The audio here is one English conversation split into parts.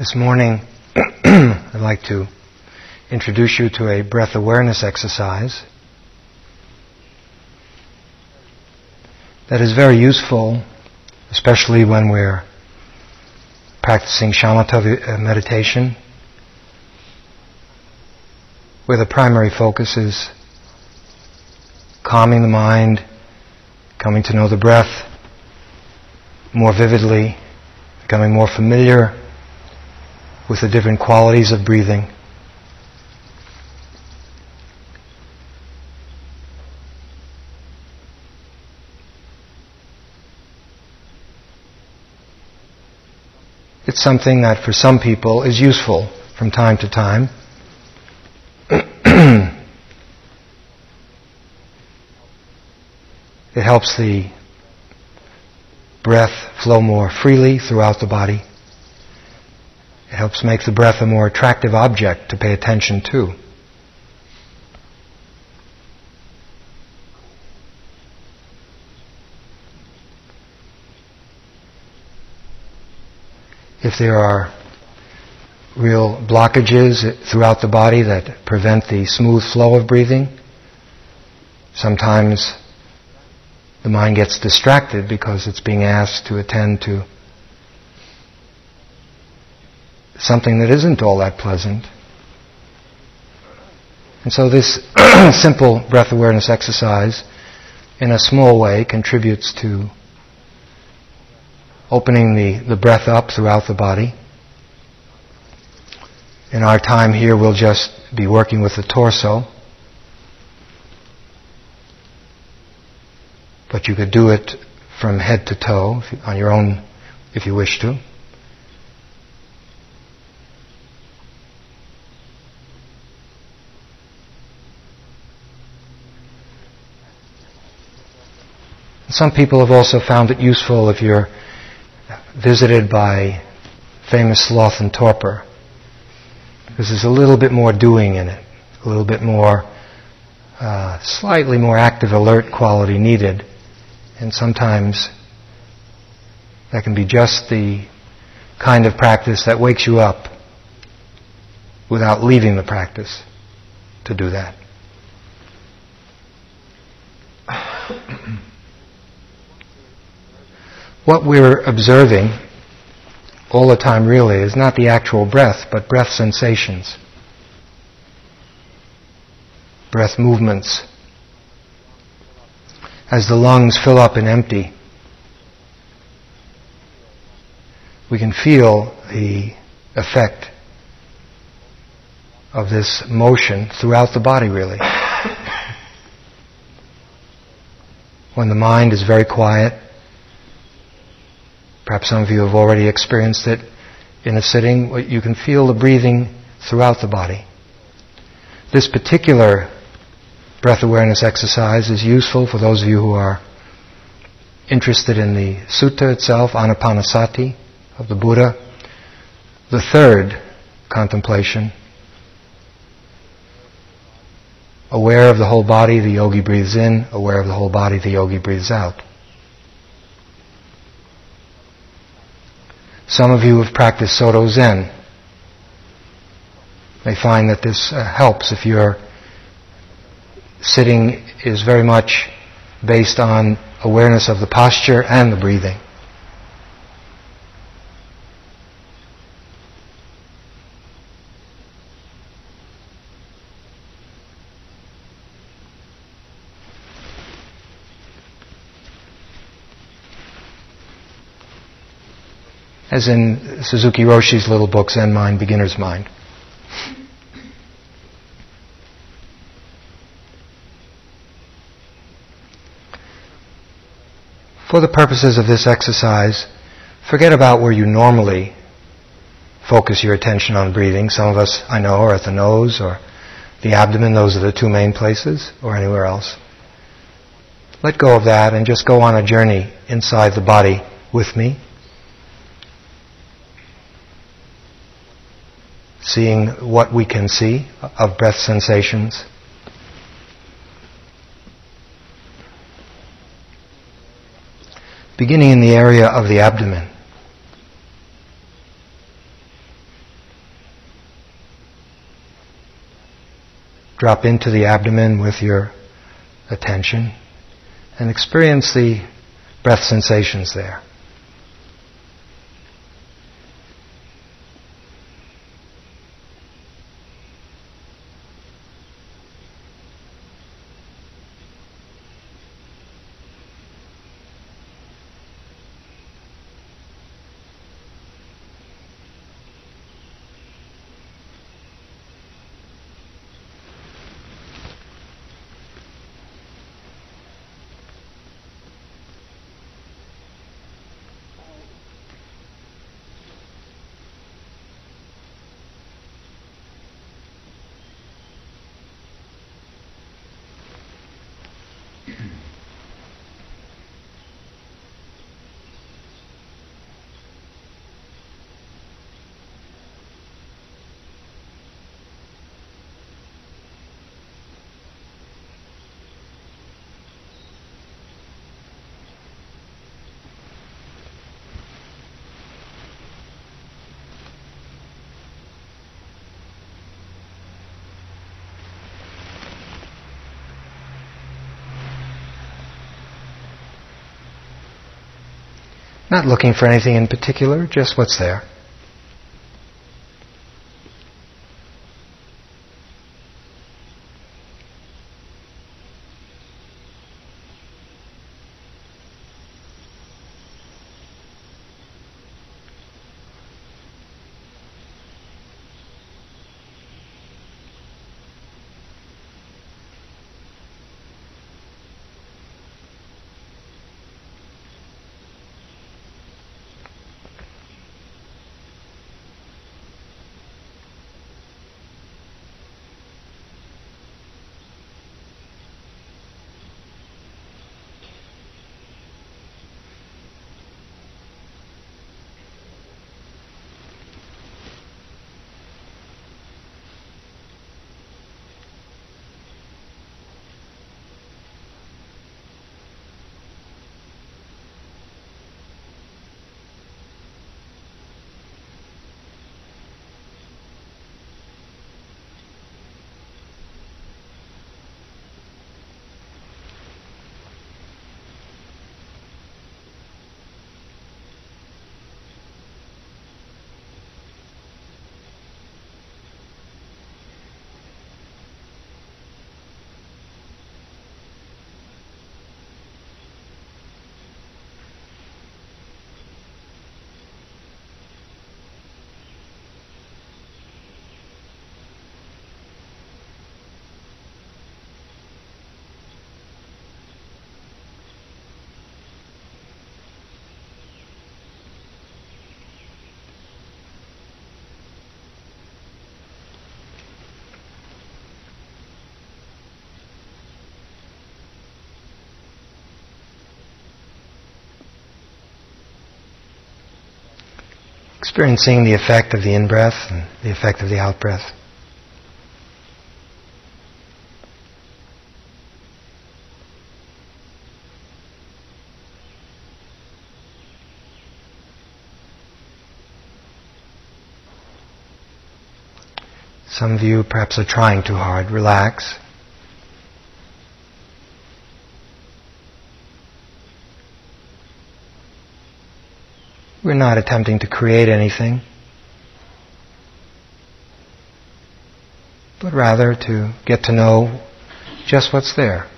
This morning, I'd like to introduce you to a breath awareness exercise that is very useful, especially when we're practicing shamatha uh, meditation, where the primary focus is calming the mind, coming to know the breath more vividly, becoming more familiar with the different qualities of breathing. It's something that for some people is useful from time to time. it helps the breath flow more freely throughout the body. It helps make the breath a more attractive object to pay attention to. If there are real blockages throughout the body that prevent the smooth flow of breathing, sometimes the mind gets distracted because it's being asked to attend to something that isn't all that pleasant. And so this simple breath awareness exercise, in a small way, contributes to opening the, the breath up throughout the body. In our time here, we'll just be working with the torso. But you could do it from head to toe on your own if you wish to. Some people have also found it useful if you're visited by famous sloth and torpor, because there's a little bit more doing in it, a little bit more, uh, slightly more active, alert quality needed, and sometimes that can be just the kind of practice that wakes you up without leaving the practice to do that. What we're observing all the time really is not the actual breath, but breath sensations, breath movements. As the lungs fill up and empty, we can feel the effect of this motion throughout the body really. when the mind is very quiet, Perhaps some of you have already experienced it in a sitting. You can feel the breathing throughout the body. This particular breath awareness exercise is useful for those of you who are interested in the sutta itself, Anapanasati of the Buddha. The third contemplation, aware of the whole body, the yogi breathes in, aware of the whole body, the yogi breathes out. Some of you have practiced Soto Zen. May find that this uh, helps if your sitting is very much based on awareness of the posture and the breathing. As in Suzuki Roshi's little book, Zen Mind, Beginner's Mind. For the purposes of this exercise, forget about where you normally focus your attention on breathing. Some of us, I know, are at the nose or the abdomen. Those are the two main places, or anywhere else. Let go of that and just go on a journey inside the body with me. seeing what we can see of breath sensations. Beginning in the area of the abdomen. Drop into the abdomen with your attention and experience the breath sensations there. Not looking for anything in particular, just what's there. Experiencing the effect of the in breath and the effect of the out breath. Some of you perhaps are trying too hard. Relax. We're not attempting to create anything, but rather to get to know just what's there.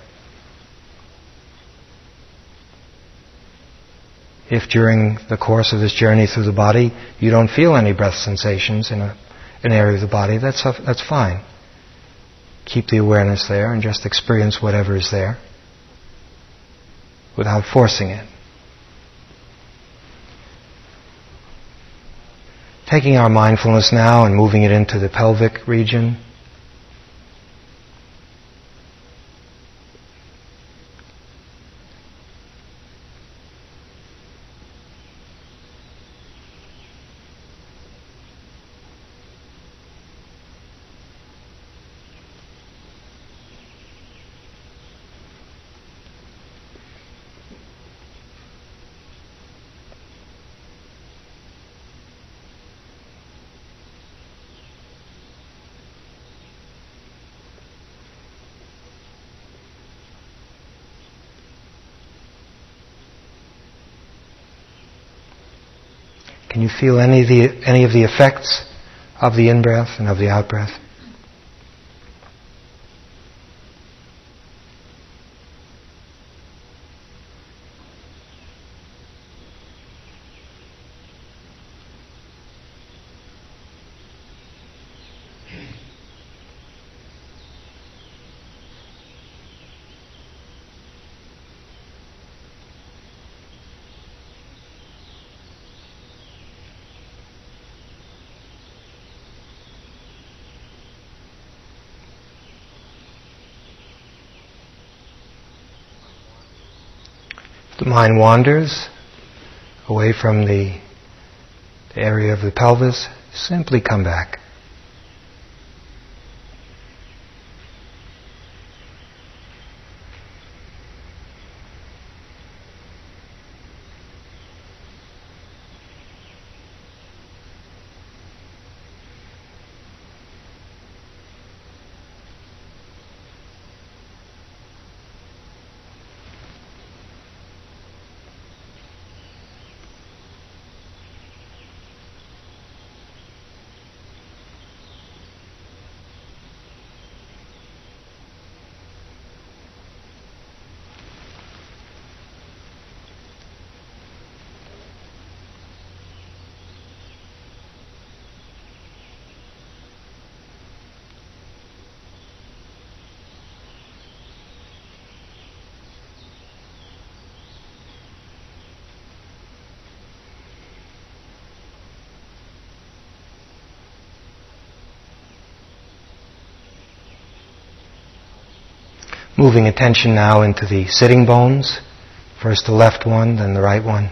If during the course of this journey through the body you don't feel any breath sensations in a, an area of the body, that's, that's fine. Keep the awareness there and just experience whatever is there without forcing it. Taking our mindfulness now and moving it into the pelvic region. Can you feel any of the, any of the effects of the in breath and of the out breath? Mind wanders away from the, area of the pelvis, simply come back. Moving attention now into the sitting bones. First the left one, then the right one.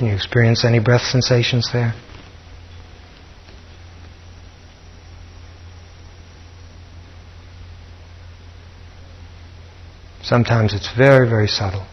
Can you experience any breath sensations there? Sometimes it's very, very subtle.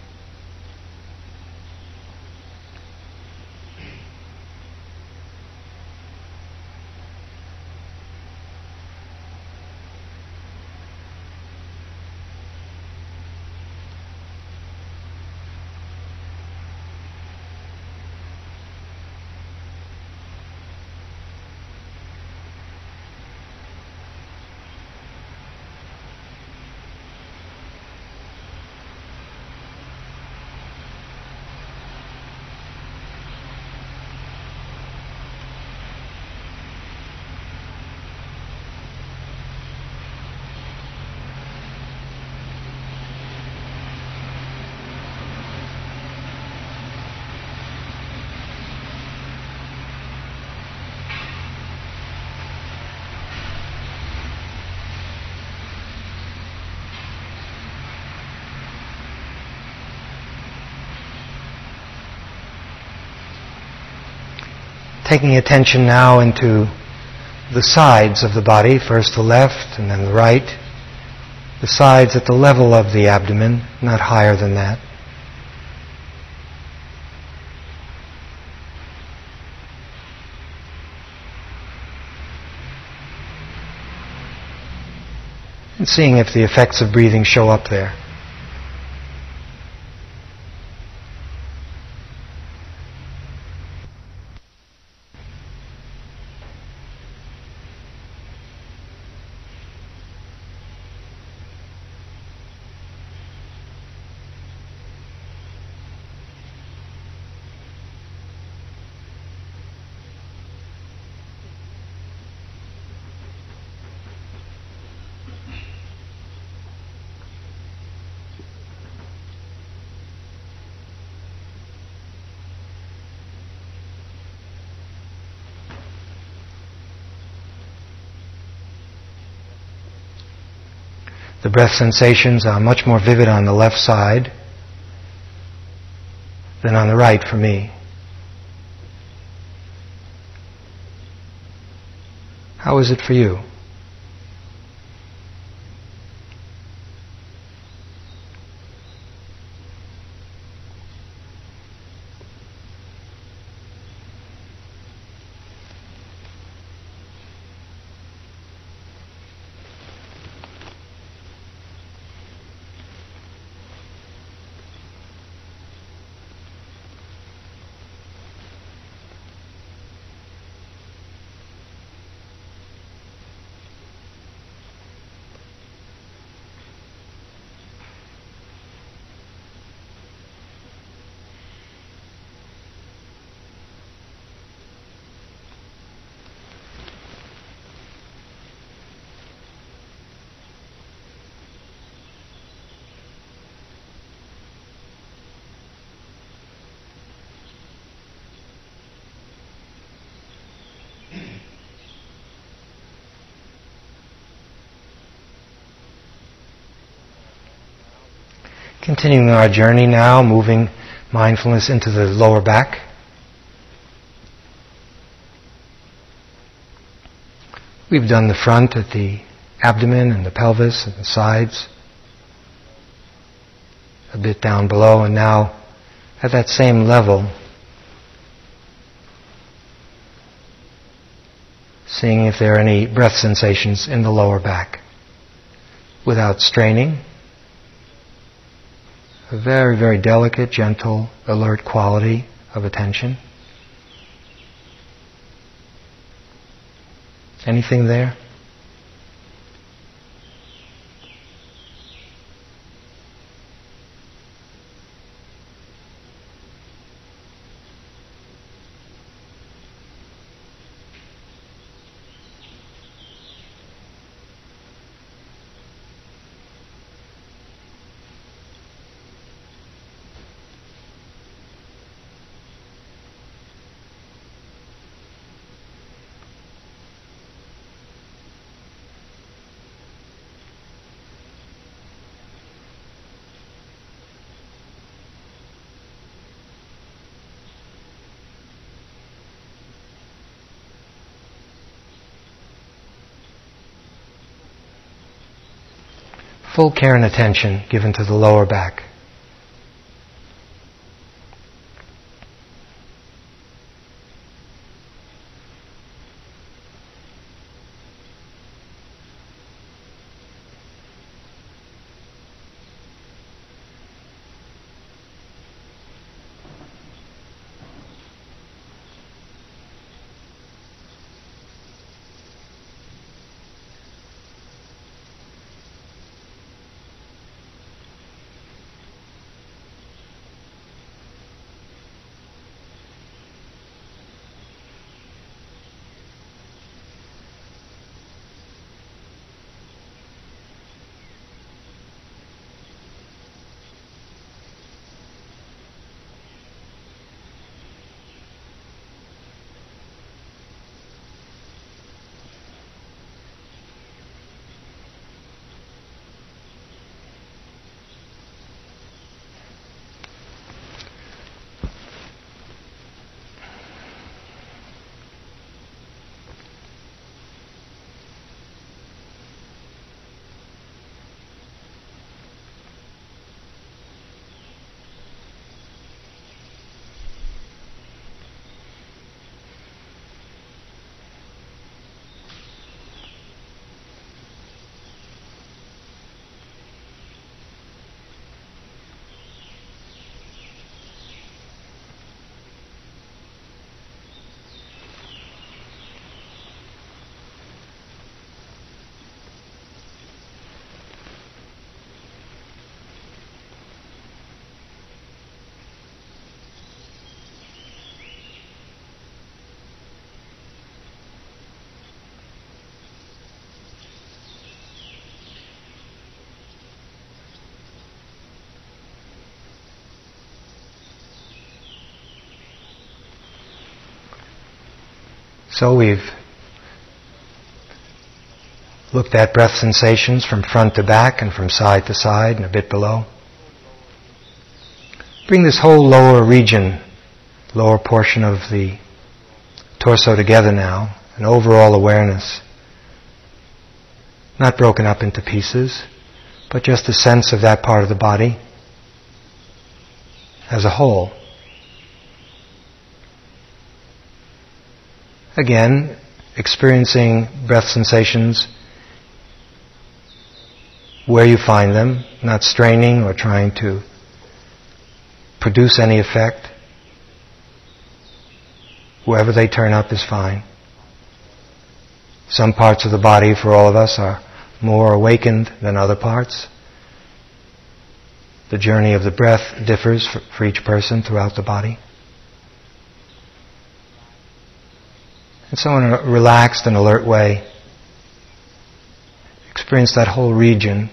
Taking attention now into the sides of the body, first the left and then the right. The sides at the level of the abdomen, not higher than that. And seeing if the effects of breathing show up there. The breath sensations are much more vivid on the left side than on the right for me. How is it for you? Continuing our journey now, moving mindfulness into the lower back. We've done the front at the abdomen and the pelvis and the sides, a bit down below, and now at that same level, seeing if there are any breath sensations in the lower back without straining a very, very delicate, gentle, alert quality of attention. Anything there? Full care and attention given to the lower back. So we've looked at breath sensations from front to back and from side to side and a bit below. Bring this whole lower region, lower portion of the torso together now, an overall awareness. Not broken up into pieces, but just a sense of that part of the body as a whole. Again, experiencing breath sensations where you find them, not straining or trying to produce any effect. Wherever they turn up is fine. Some parts of the body for all of us are more awakened than other parts. The journey of the breath differs for, each person throughout the body. And so in a relaxed and alert way, experience that whole region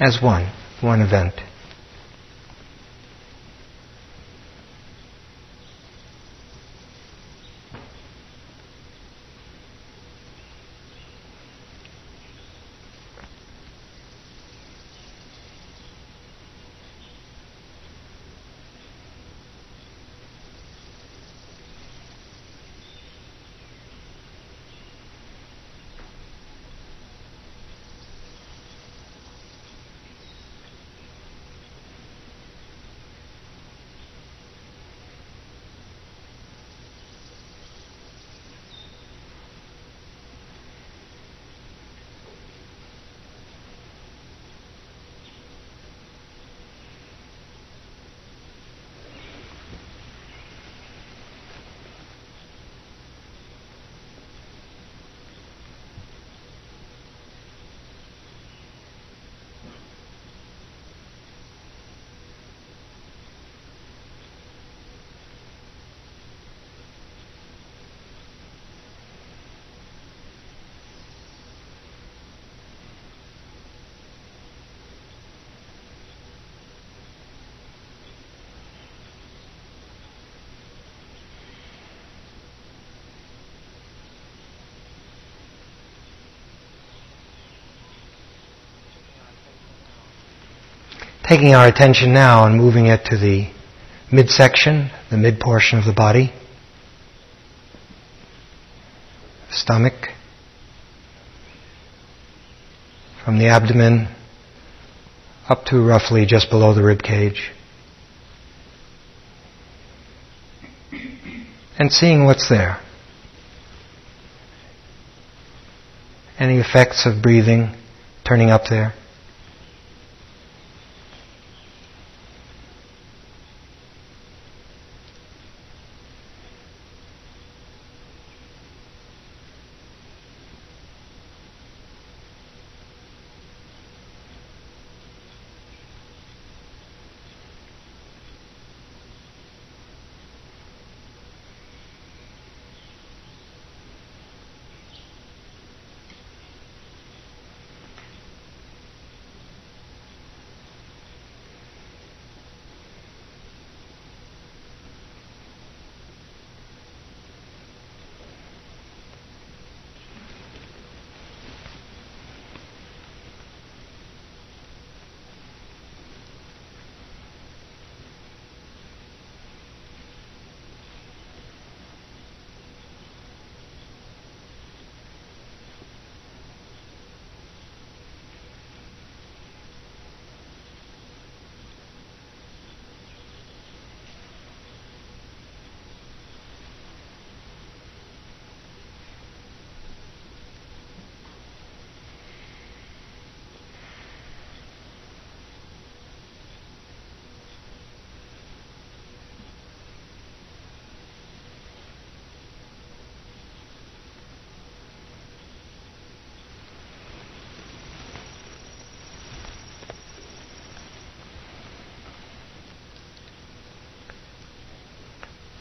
as one, one event. Taking our attention now and moving it to the midsection, the mid portion of the body, stomach, from the abdomen up to roughly just below the rib cage. And seeing what's there. Any effects of breathing turning up there?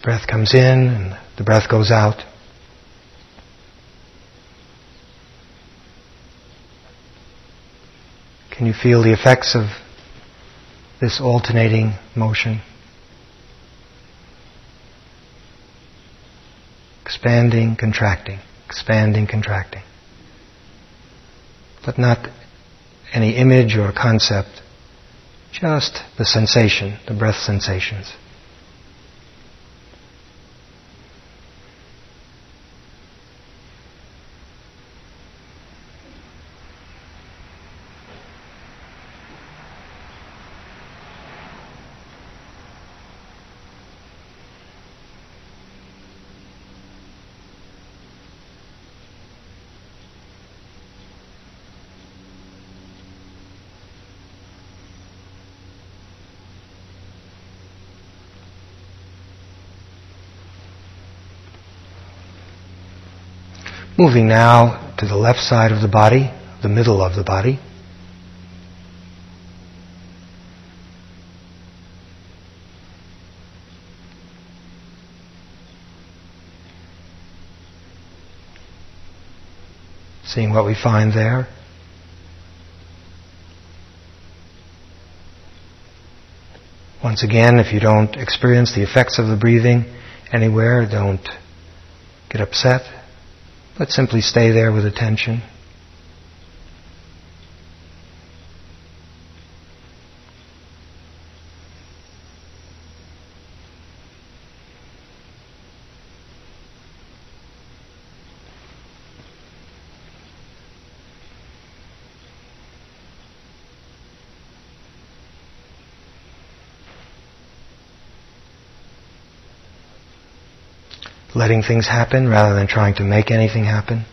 Breath comes in and the breath goes out. Can you feel the effects of this alternating motion. Expanding, contracting, expanding, contracting. But not any image or concept, just the sensation, the breath sensations. Moving now to the left side of the body, the middle of the body. Seeing what we find there. Once again, if you don't experience the effects of the breathing anywhere, don't get upset. But simply stay there with attention. Letting things happen rather than trying to make anything happen.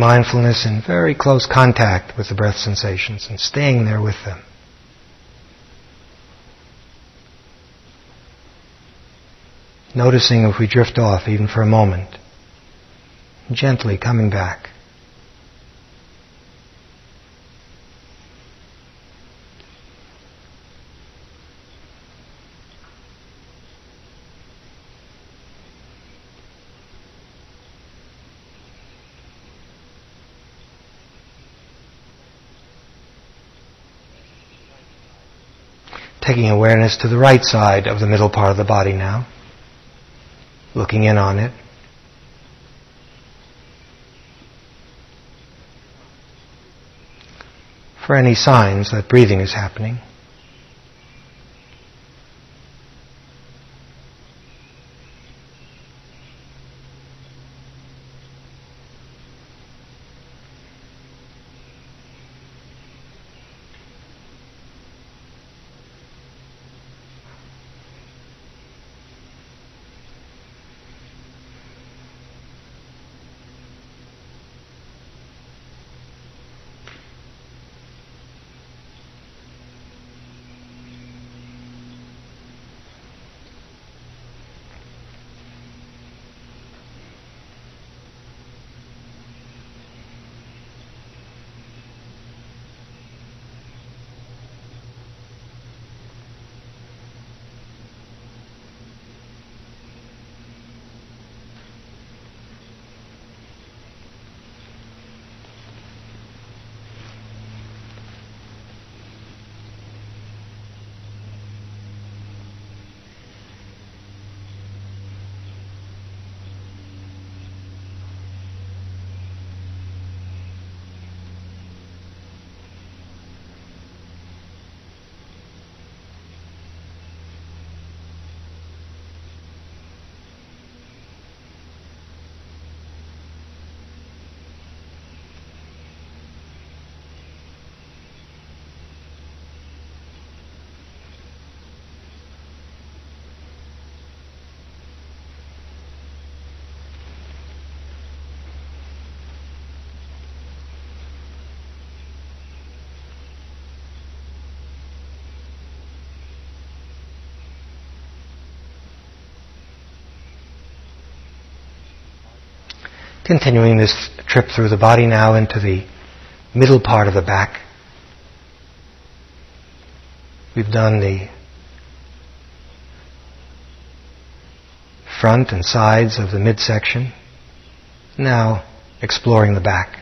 Mindfulness in very close contact with the breath sensations and staying there with them. Noticing if we drift off even for a moment, gently coming back. Taking awareness to the right side of the middle part of the body now, looking in on it. For any signs that breathing is happening. Continuing this trip through the body now into the middle part of the back. We've done the front and sides of the midsection. Now exploring the back.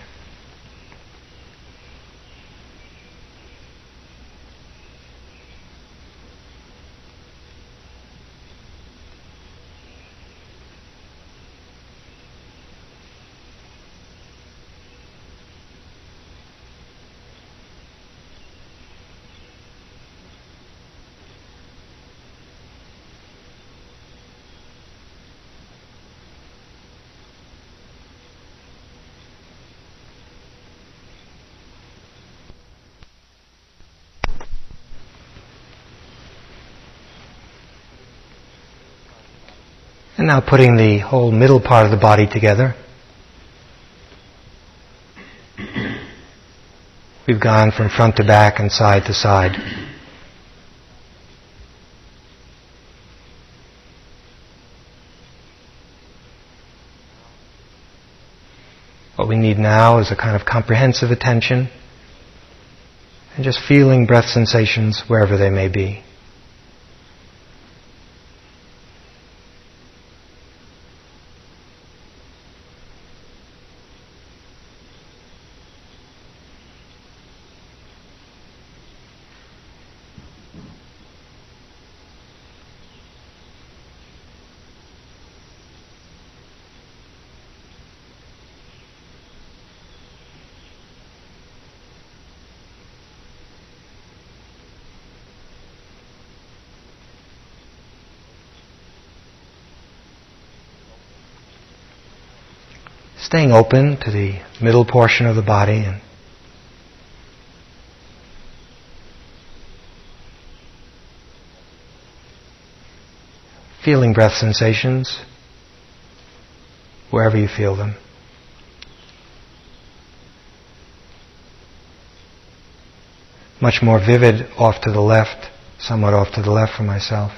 And now putting the whole middle part of the body together. We've gone from front to back and side to side. What we need now is a kind of comprehensive attention and just feeling breath sensations wherever they may be. Staying open to the middle portion of the body and feeling breath sensations wherever you feel them. Much more vivid off to the left, somewhat off to the left for myself.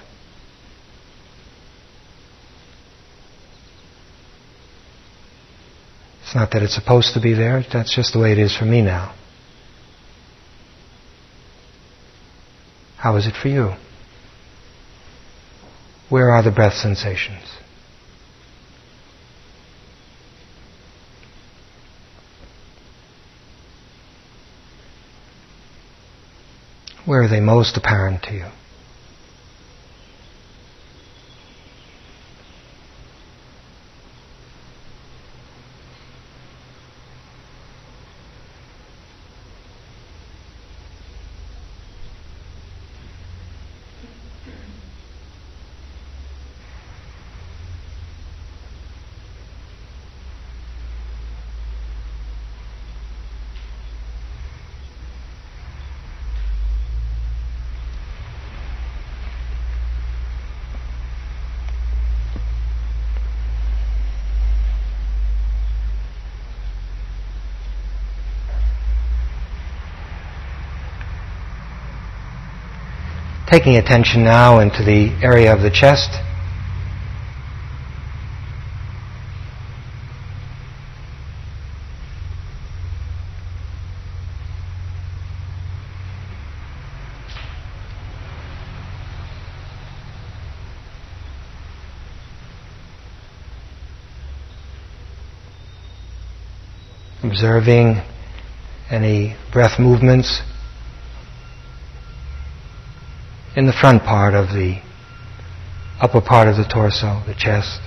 It's not that it's supposed to be there, that's just the way it is for me now. How is it for you? Where are the breath sensations? Where are they most apparent to you? Taking attention now into the area of the chest. Observing any breath movements in the front part of the upper part of the torso, the chest.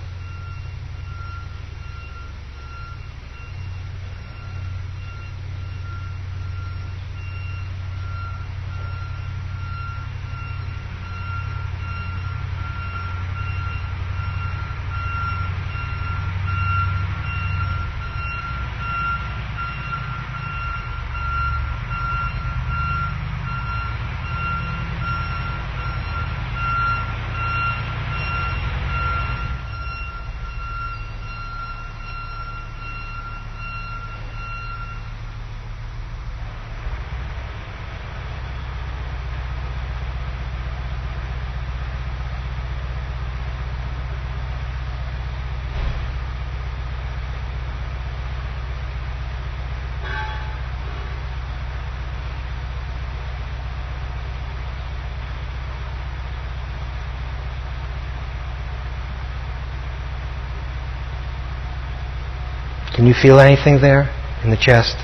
Can you feel anything there in the chest?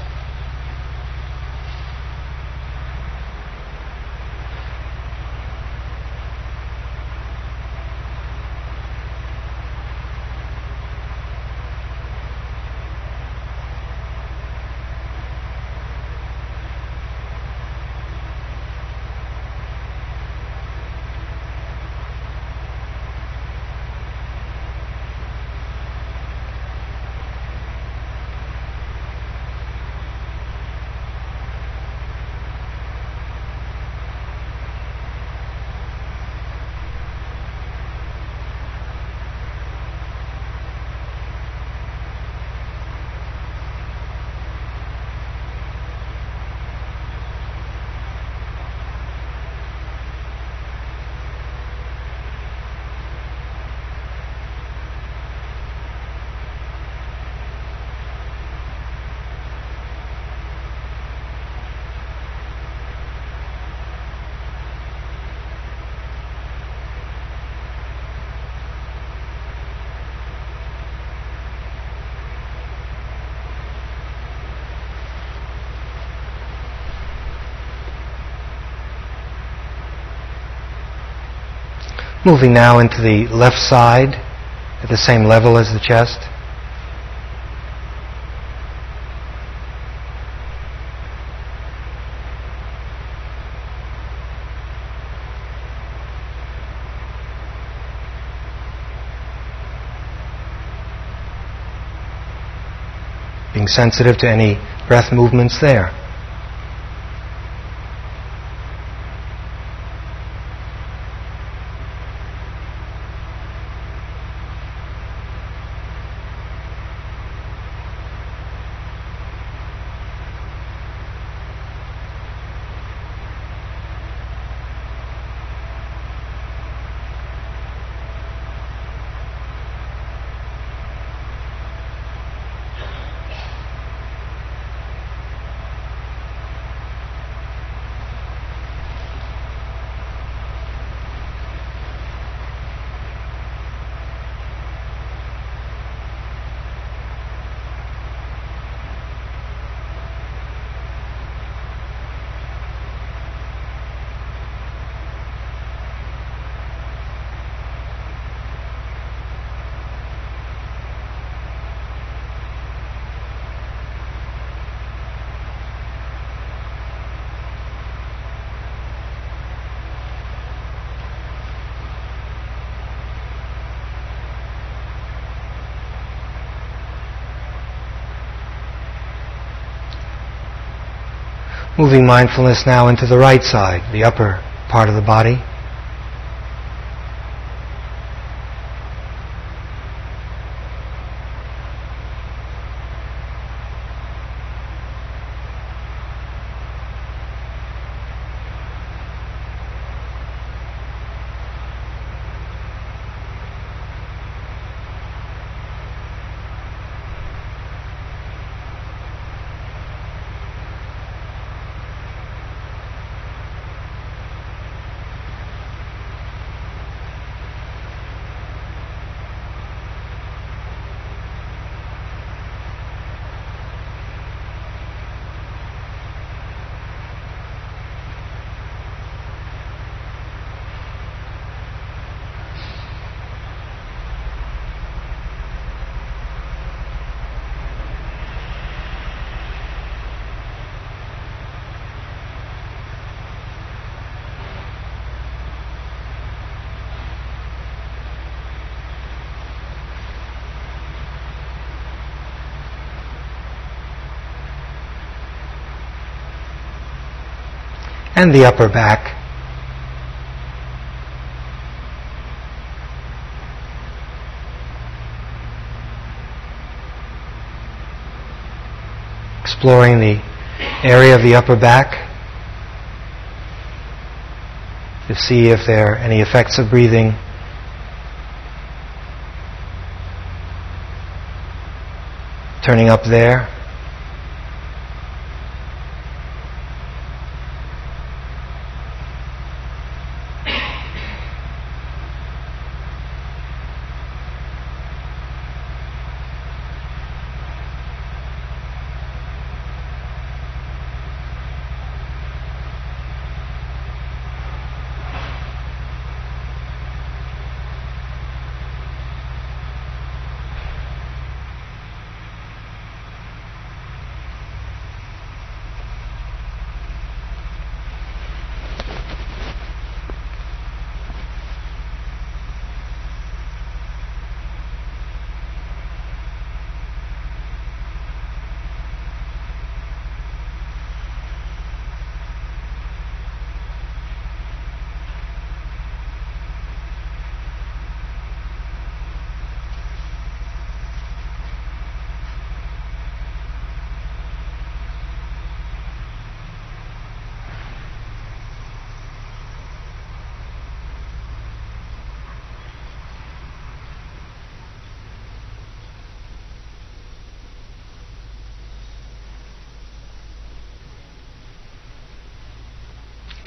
Moving now into the left side at the same level as the chest. Being sensitive to any breath movements there. Moving mindfulness now into the right side, the upper part of the body. And the upper back. Exploring the area of the upper back to see if there are any effects of breathing. Turning up there.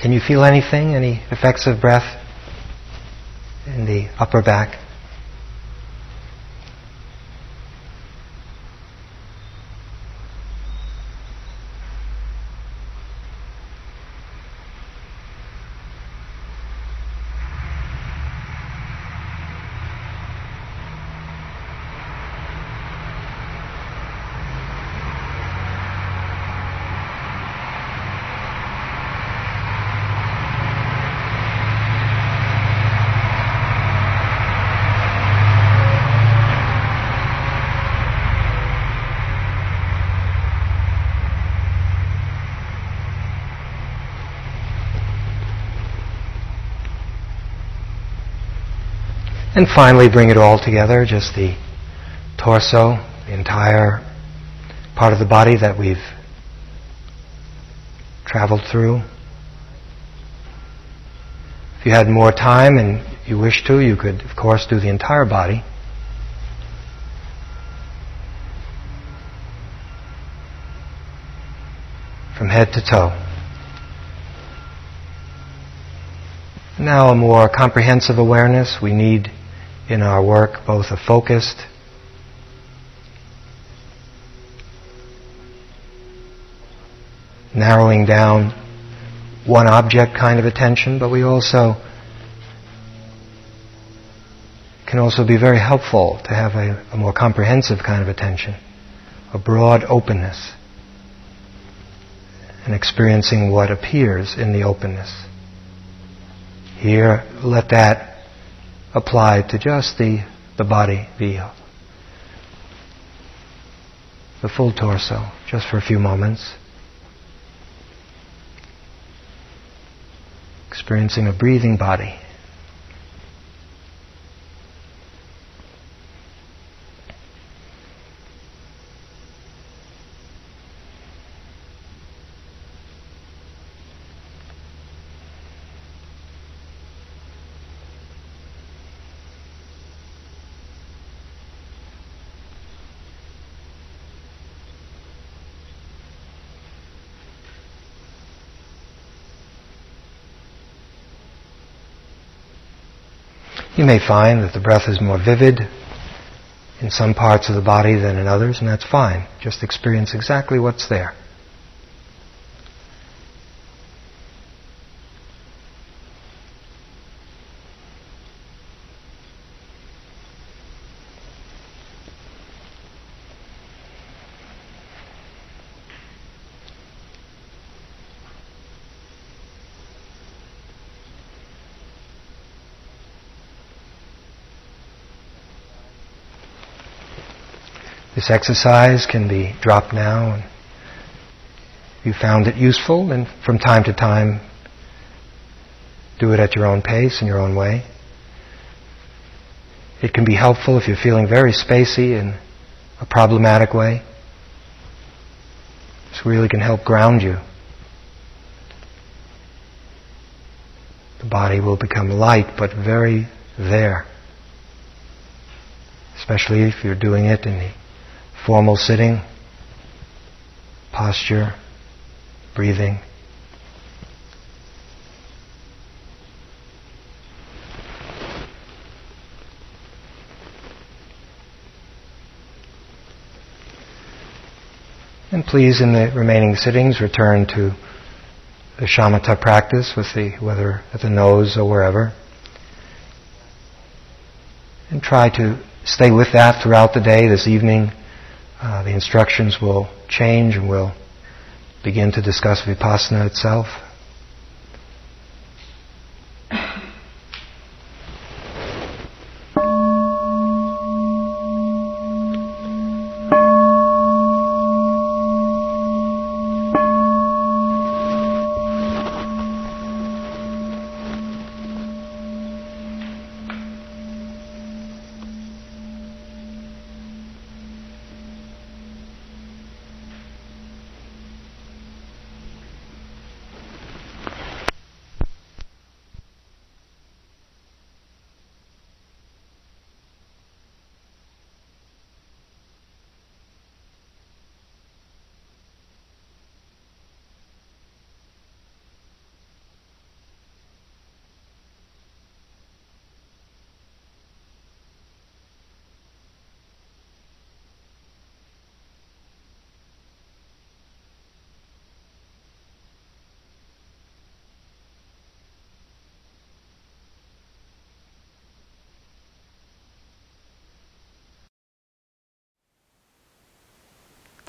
Can you feel anything? Any effects of breath in the upper back? And finally, bring it all together, just the torso, the entire part of the body that we've traveled through. If you had more time and you wish to, you could, of course, do the entire body. From head to toe. Now, a more comprehensive awareness. We need in our work, both a focused narrowing down one object kind of attention, but we also can also be very helpful to have a, a more comprehensive kind of attention, a broad openness, and experiencing what appears in the openness. Here, let that applied to just the, the body, the, the full torso, just for a few moments. Experiencing a breathing body. You may find that the breath is more vivid in some parts of the body than in others, and that's fine. Just experience exactly what's there. This exercise can be dropped now. And you found it useful, and from time to time, do it at your own pace in your own way. It can be helpful if you're feeling very spacey in a problematic way. This really can help ground you. The body will become light but very there. Especially if you're doing it in the formal sitting, posture, breathing. And please, in the remaining sittings, return to the shamatha practice with the, whether at the nose or wherever. And try to stay with that throughout the day, this evening, uh, the instructions will change and we'll begin to discuss vipassana itself.